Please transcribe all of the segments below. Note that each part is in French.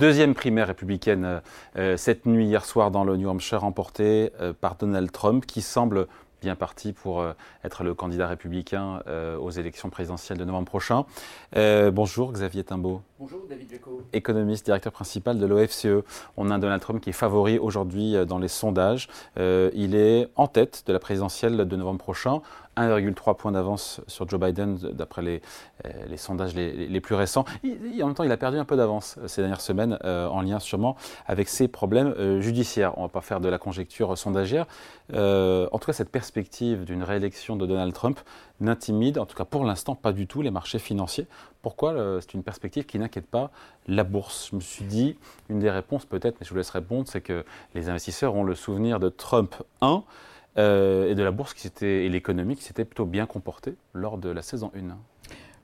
Deuxième primaire républicaine cette nuit, hier soir, dans le New Hampshire, remportée par Donald Trump, qui semble bien parti pour euh, être le candidat républicain euh, aux élections présidentielles de novembre prochain. Euh, bonjour Xavier Timbaud. Bonjour David Jaco. Économiste, directeur principal de l'OFCE. On a un Donald Trump qui est favori aujourd'hui dans les sondages. il est en tête de la présidentielle de novembre prochain. 1,3 points d'avance sur Joe Biden d'après les, les, sondages les, plus récents. en même temps, il a perdu un peu d'avance ces dernières semaines en lien sûrement avec ses problèmes judiciaires. On ne va pas faire de la conjecture sondagière. en tout cas, cette perspective d'une réélection de Donald Trump n'intimide, en tout cas pour l'instant, pas du tout les marchés financiers. Pourquoi C'est une perspective qui n'inquiète pas la bourse? Je me suis dit, une des réponses peut-être, mais je vous laisse répondre, c'est que les investisseurs ont le souvenir de Trump 1 euh, et de la bourse qui et l'économie qui s'était plutôt bien comportée lors de la saison 1.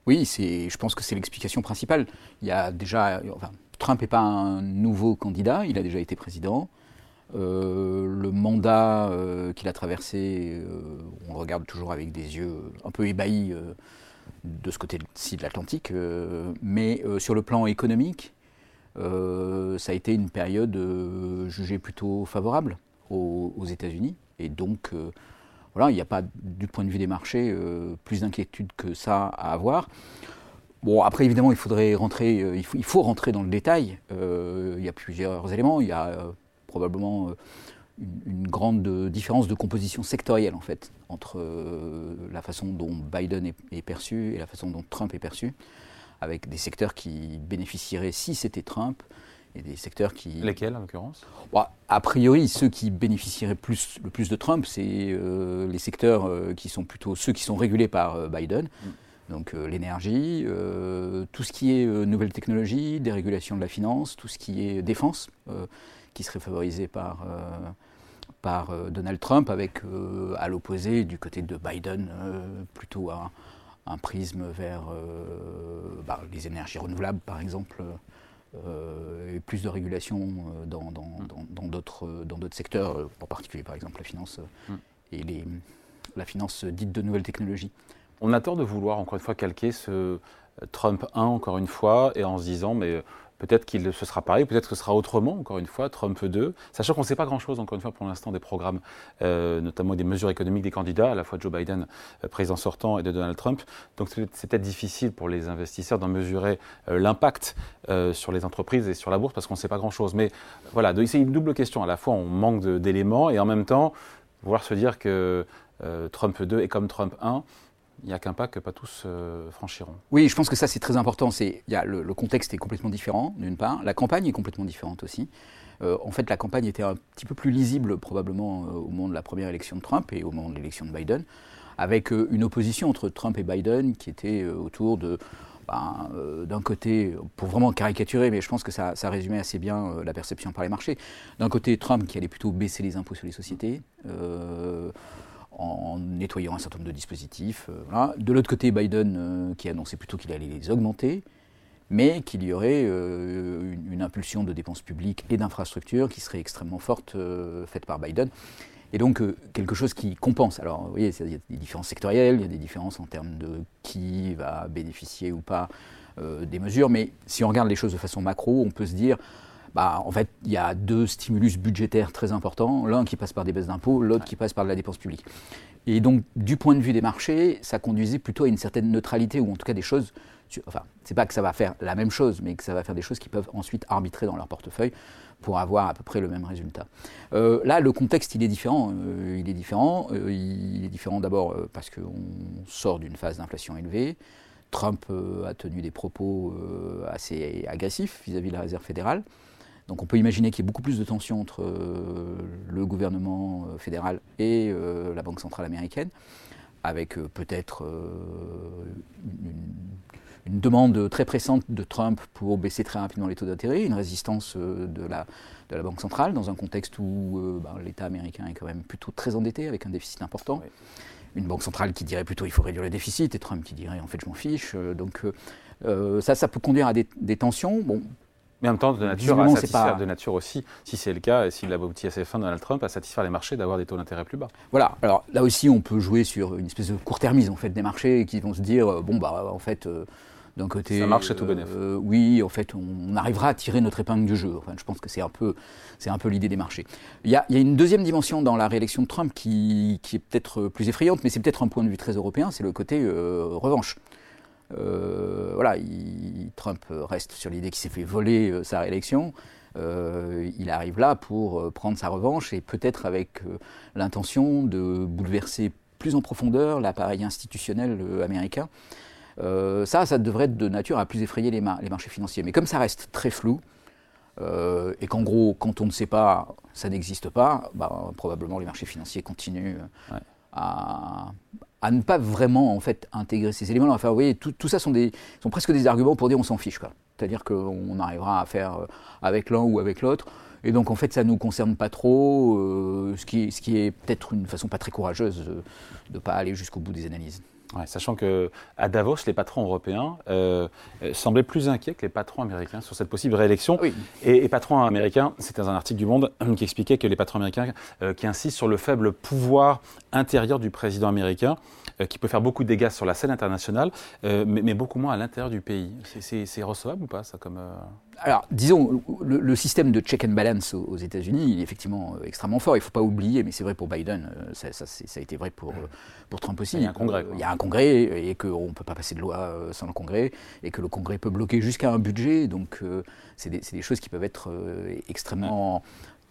Oui, je pense que c'est l'explication principale. Il y a déjà, Trump n'est pas un nouveau candidat, il a déjà été président. Euh, le mandat euh, qu'il a traversé, on le regarde toujours avec des yeux un peu ébahis de ce côté-ci de l'Atlantique, mais sur le plan économique, ça a été une période jugée plutôt favorable aux États-Unis. Et donc, euh, voilà, il n'y a pas, du point de vue des marchés, euh, plus d'inquiétude que ça à avoir. Bon, après, évidemment, il faudrait rentrer, euh, il, faut, rentrer dans le détail. il y a plusieurs éléments. Il y a probablement une, grande différence de composition sectorielle, en fait, entre la façon dont Biden est, perçu et la façon dont Trump est perçu, avec des secteurs qui bénéficieraient, si c'était Trump, et des secteurs qui... Lesquels, en l'occurrence? Bah, A priori, ceux qui bénéficieraient plus, le plus de Trump, c'est euh, les secteurs euh, qui sont plutôt ceux qui sont régulés par euh, Biden. Mm. Donc l'énergie, tout ce qui est nouvelles technologies, dérégulation de la finance, tout ce qui est défense, qui serait favorisé par, par Donald Trump, avec à l'opposé, du côté de Biden, plutôt un, un prisme vers bah, les énergies renouvelables, par exemple. Euh, et plus de régulation euh, dans, d'autres dans d'autres secteurs, euh, en particulier par exemple la finance mm. et les, la finance dite de nouvelles technologies. On a tort de vouloir encore une fois calquer ce Trump 1 encore une fois et en se disant mais Peut-être qu'il se sera pareil, peut-être que ce sera autrement, encore une fois, Trump 2, sachant qu'on ne sait pas grand-chose, encore une fois, pour l'instant, des programmes, euh, notamment des mesures économiques des candidats, à la fois Joe Biden, euh, président sortant, et de Donald Trump. Donc c'est peut-être difficile pour les investisseurs d'en mesurer euh, l'impact sur les entreprises et sur la bourse, parce qu'on ne sait pas grand-chose. Mais voilà, c'est une double question. À la fois, on manque d'éléments, et en même temps, vouloir se dire que Trump 2 est comme Trump 1, il n'y a qu'un pas que pas tous euh, franchiront. Oui, je pense que ça c'est très important. C'est, y a le, contexte est complètement différent, d'une part. La campagne est complètement différente aussi. Euh, en fait, la campagne était un petit peu plus lisible probablement euh, au moment de la première élection de Trump et au moment de l'élection de Biden, avec une opposition entre Trump et Biden qui était autour de ben, d'un côté, pour vraiment caricaturer, mais je pense que ça, ça résumait assez bien la perception par les marchés, d'un côté Trump qui allait plutôt baisser les impôts sur les sociétés, en nettoyant un certain nombre de dispositifs. Euh, de l'autre côté, Biden euh, qui annonçait plutôt qu'il allait les augmenter, mais qu'il y aurait euh, une, impulsion de dépenses publiques et d'infrastructures qui serait extrêmement forte faite par Biden. Et donc quelque chose qui compense. Alors vous voyez, il y a des différences sectorielles, il y a des différences en termes de qui va bénéficier ou pas des mesures, mais si on regarde les choses de façon macro, on peut se dire bah, en fait, il y a deux stimulus budgétaires très importants, l'un qui passe par des baisses d'impôts, l'autre qui passe par de la dépense publique. Et donc, du point de vue des marchés, ça conduisait plutôt à une certaine neutralité, ou en tout cas des choses, enfin, c'est pas que ça va faire la même chose, mais que ça va faire des choses qui peuvent ensuite arbitrer dans leur portefeuille pour avoir à peu près le même résultat. Euh, là, le contexte, il est différent. Euh, il est différent. Euh, il est différent d'abord parce qu'on sort d'une phase d'inflation élevée. Trump a tenu des propos assez agressifs vis à -vis de la Réserve fédérale. Donc on peut imaginer qu'il y ait beaucoup plus de tensions entre euh, le gouvernement euh, fédéral et euh, la Banque centrale américaine, avec peut-être une, demande très pressante de Trump pour baisser très rapidement les taux d'intérêt, une résistance de la, de la Banque centrale dans un contexte où ben, l'État américain est quand même plutôt très endetté avec un déficit important. Une banque centrale qui dirait plutôt il faut réduire le déficit et Trump qui dirait en fait je m'en fiche. Donc ça, ça peut conduire à des, des tensions. Bon, mais en même temps, de nature, à satisfaire, de nature aussi, si c'est le cas, et s'il aboutit à ses fins, Donald Trump, à satisfaire les marchés d'avoir des taux d'intérêt plus bas. Voilà, alors là aussi, on peut jouer sur une espèce de court-termisme en fait, des marchés qui vont se dire, euh, bon, bah, en fait, euh, d'un côté. Ça marche à tout bénéf. oui, en fait, on, arrivera à tirer notre épingle du jeu. Enfin, je pense que c'est un peu, c'est un peu l'idée des marchés. Il y, a, une deuxième dimension dans la réélection de Trump qui, qui est peut-être plus effrayante, mais c'est peut-être un point de vue très européen, c'est le côté revanche. voilà, Trump reste sur l'idée qu'il s'est fait voler sa réélection. Euh, il arrive là pour euh, prendre sa revanche et peut-être avec euh, l'intention de bouleverser plus en profondeur l'appareil institutionnel américain. ça, ça devrait être de nature à plus effrayer les, marchés financiers. Mais comme ça reste très flou, et qu'en gros, quand on ne sait pas, ça n'existe pas, bah, probablement les marchés financiers continuent à, ne pas vraiment en fait intégrer ces éléments. Enfin, vous voyez, tout, ça sont, des, sont presque des arguments pour dire on s'en fiche. C'est-à-dire qu'on arrivera à faire euh, avec l'un ou avec l'autre. Et donc en fait, ça ne nous concerne pas trop, euh, ce, qui, ce qui est peut-être une façon pas très courageuse de ne pas aller jusqu'au bout des analyses. Sachant que à Davos, les patrons européens euh, semblaient plus inquiets que les patrons américains sur cette possible réélection. Et, et, patrons américains, c'était un article du Monde qui expliquait que les patrons américains qui insistent sur le faible pouvoir intérieur du président américain euh, qui peut faire beaucoup de dégâts sur la scène internationale, euh, mais, beaucoup moins à l'intérieur du pays. C'est recevable ou pas, ça comme, euh, Alors, disons, le, système de check and balance aux, États-Unis, il est effectivement extrêmement fort. Il ne faut pas oublier, mais c'est vrai pour Biden, ça, ça, a été vrai pour, pour Trump aussi. Il y a un congrès. Il y a un congrès et qu'on ne peut pas passer de loi sans le congrès et que le congrès peut bloquer jusqu'à un budget. Donc, c'est des, des, choses qui peuvent être extrêmement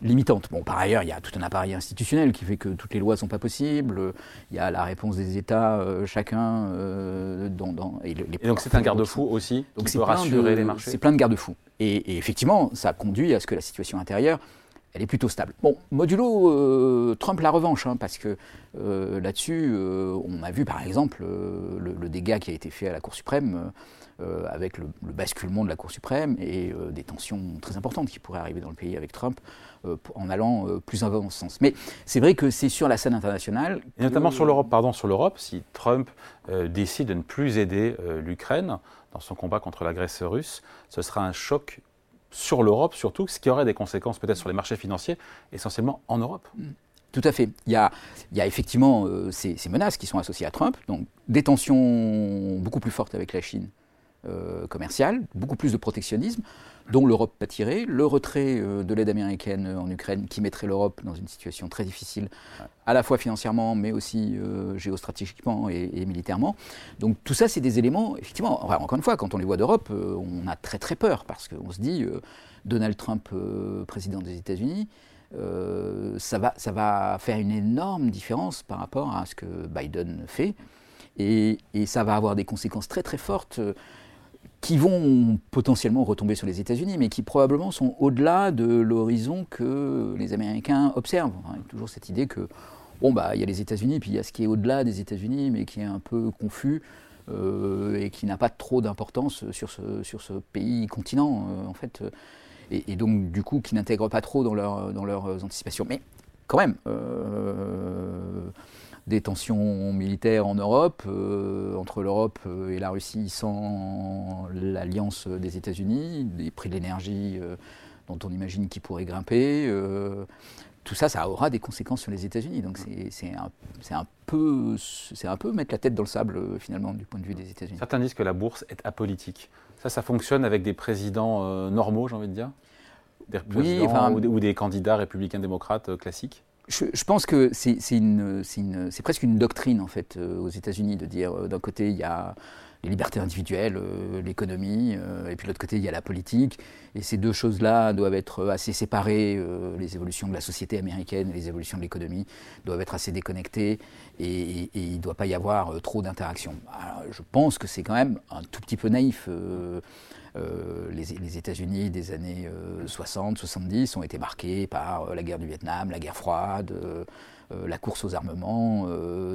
limitante. Bon, par ailleurs, il y a tout un appareil institutionnel qui fait que toutes les lois ne sont pas possibles. Il y a la réponse des États, euh, chacun. Euh, dans, et, donc c'est un garde-fou aussi donc qui peut rassurer les marchés C'est plein de garde-fous. Et, effectivement, ça conduit à ce que la situation intérieure, elle est plutôt stable. Bon, modulo euh, Trump la revanche, hein, parce que là-dessus, on a vu par exemple le, le, dégât qui a été fait à la Cour suprême avec le, basculement de la Cour suprême et euh, des tensions très importantes qui pourraient arriver dans le pays avec Trump euh, en allant plus en ce sens. Mais c'est vrai que c'est sur la scène internationale. Et notamment sur l'Europe, pardon, sur l'Europe, si Trump décide de ne plus aider l'Ukraine dans son combat contre la Grèce russe, ce sera un choc sur l'Europe surtout, ce qui aurait des conséquences peut-être sur les marchés financiers, essentiellement en Europe. Mm. Tout à fait. Il y a, il y a effectivement ces, ces, menaces qui sont associées à Trump, donc des tensions beaucoup plus fortes avec la Chine euh, commerciale, beaucoup plus de protectionnisme, dont l'Europe pâtirait, le retrait euh, de l'aide américaine en Ukraine qui mettrait l'Europe dans une situation très difficile, à la fois financièrement, mais aussi euh, géostratégiquement et, militairement. Donc tout ça, c'est des éléments, effectivement, encore une fois, quand on les voit d'Europe, on a très très peur, parce qu'on se dit, Donald Trump, président des États-Unis, ça, va, ça va faire une énorme différence par rapport à ce que Biden fait. Et, et, ça va avoir des conséquences très très fortes qui vont potentiellement retomber sur les États-Unis, mais qui probablement sont au-delà de l'horizon que les Américains observent. Il y a toujours cette idée que, bon, bah, il y a les États-Unis, puis il y a ce qui est au-delà des États-Unis, mais qui est un peu confus. Euh, et qui n'a pas trop d'importance sur ce, sur ce pays continent euh, en fait et, donc du coup qui n'intègre pas trop dans, leur, dans leurs anticipations mais quand même euh, des tensions militaires en Europe, euh, entre l'Europe et la Russie sans l'alliance des États-Unis, des prix de l'énergie euh, dont on imagine qu'ils pourraient grimper. tout ça, ça aura des conséquences sur les États-Unis. Donc c'est un peu mettre la tête dans le sable, finalement, du point de vue des États-Unis. Certains disent que la bourse est apolitique. Ça, ça fonctionne avec des présidents normaux, j'ai envie de dire? Des oui, enfin, ou, des, candidats républicains démocrates classiques je, pense que c'est presque une doctrine en fait euh, aux États-Unis de dire euh, d'un côté il y a les libertés individuelles, euh, l'économie, et puis de l'autre côté il y a la politique. Et ces deux choses-là doivent être assez séparées. les évolutions de la société américaine et les évolutions de l'économie doivent être assez déconnectées et, il ne doit pas y avoir trop d'interactions. Je pense que c'est quand même un tout petit peu naïf. Euh, les, États-Unis des années 60, euh, 70 ont été marqués par euh, la guerre du Vietnam, la guerre froide, la course aux armements.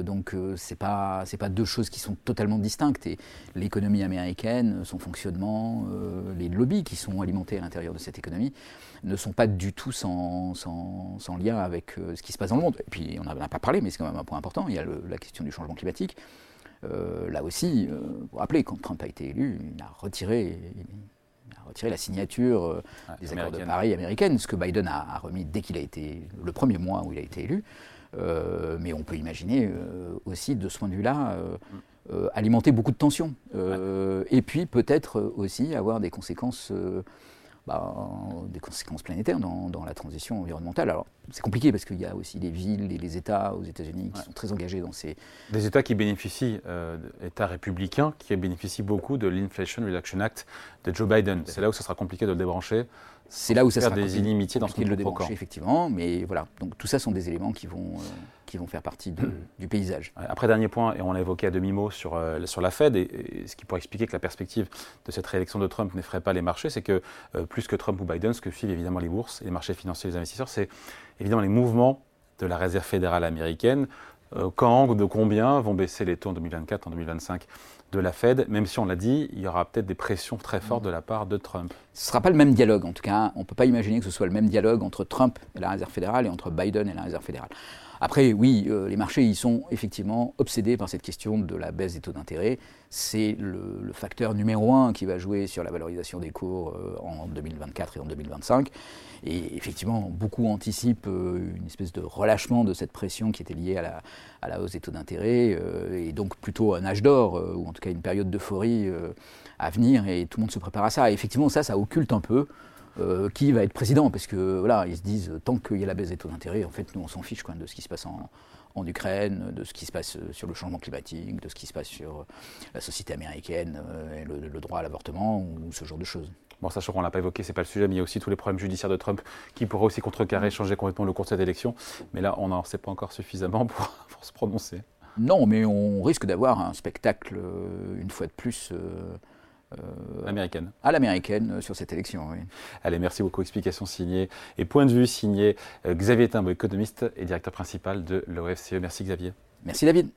donc c'est pas c'est pas deux choses qui sont totalement distinctes. Et l'économie américaine, son fonctionnement, les lobbies qui sont alimentés à l'intérieur de cette économie ne sont pas du tout sans, sans, lien avec ce qui se passe dans le monde. Et puis on n'en a pas parlé, mais c'est quand même un point important. Il y a la question du changement climatique. Euh, là aussi, euh, vous vous rappelez, quand Trump a été élu, il a retiré, a retiré la signature euh, des accords de Paris américaines, ce que Biden a, remis dès qu'il a été, le premier mois où il a été élu. Mais on peut imaginer aussi, de ce point de vue-là, alimenter beaucoup de tensions. Et puis peut-être aussi avoir des conséquences bah, des conséquences planétaires dans, la transition environnementale. Alors, c'est compliqué parce qu'il y a aussi les villes et les États aux États-Unis qui sont très engagés dans ces. Des États qui bénéficient, euh, États républicains, qui bénéficient beaucoup de l'Inflation Reduction Act de Joe Biden. C'est là où ça sera compliqué de le débrancher. C'est là où ça sera des inimitiés dans son le débrancher, effectivement. Mais voilà, donc tout ça sont des éléments qui vont. Euh, qui vont faire partie du paysage. Après, dernier point, et on l'a évoqué à demi-mot sur, euh, sur la Fed, et, ce qui pourrait expliquer que la perspective de cette réélection de Trump n'effraie pas les marchés, c'est que euh, plus que Trump ou Biden, ce que suivent évidemment les bourses et les marchés financiers et les investisseurs, c'est évidemment les mouvements de la Réserve fédérale américaine. Quand ou de combien vont baisser les taux en 2024, en 2025 de la Fed, même si on l'a dit, il y aura peut-être des pressions très fortes de la part de Trump. Ce ne sera pas le même dialogue, en tout cas. On ne peut pas imaginer que ce soit le même dialogue entre Trump et la Réserve fédérale et entre Biden et la Réserve fédérale. Après, oui, euh, les marchés, ils sont effectivement obsédés par cette question de la baisse des taux d'intérêt. C'est le, facteur numéro un qui va jouer sur la valorisation des cours euh, en 2024 et en 2025. Et effectivement, beaucoup anticipent euh, une espèce de relâchement de cette pression qui était liée à la, à la hausse des taux d'intérêt, et donc plutôt un âge d'or, ou en tout cas une période d'euphorie à venir, et tout le monde se prépare à ça. Et effectivement, ça, ça occulte un peu euh, qui va être président, parce que voilà, ils se disent tant qu'il y a la baisse des taux d'intérêt, en fait, nous on s'en fiche quoi, de ce qui se passe en, en, Ukraine, de ce qui se passe euh, sur le changement climatique, de ce qui se passe sur euh, la société américaine, et le, droit à l'avortement ou ce genre de choses. Bon, sachant qu'on ne l'a pas évoqué, c'est pas le sujet, mais il y a aussi tous les problèmes judiciaires de Trump qui pourraient aussi contrecarrer, changer complètement le cours de cette élection. Mais là, on n'en sait pas encore suffisamment pour, pour, se prononcer. Non, mais on risque d'avoir un spectacle, une fois de plus, euh, américaine. À l'américaine euh, sur cette élection, oui. Allez, merci beaucoup. Explication signée et point de vue signé euh, Xavier Timbo, économiste et directeur principal de l'OFCE. Merci Xavier. Merci David.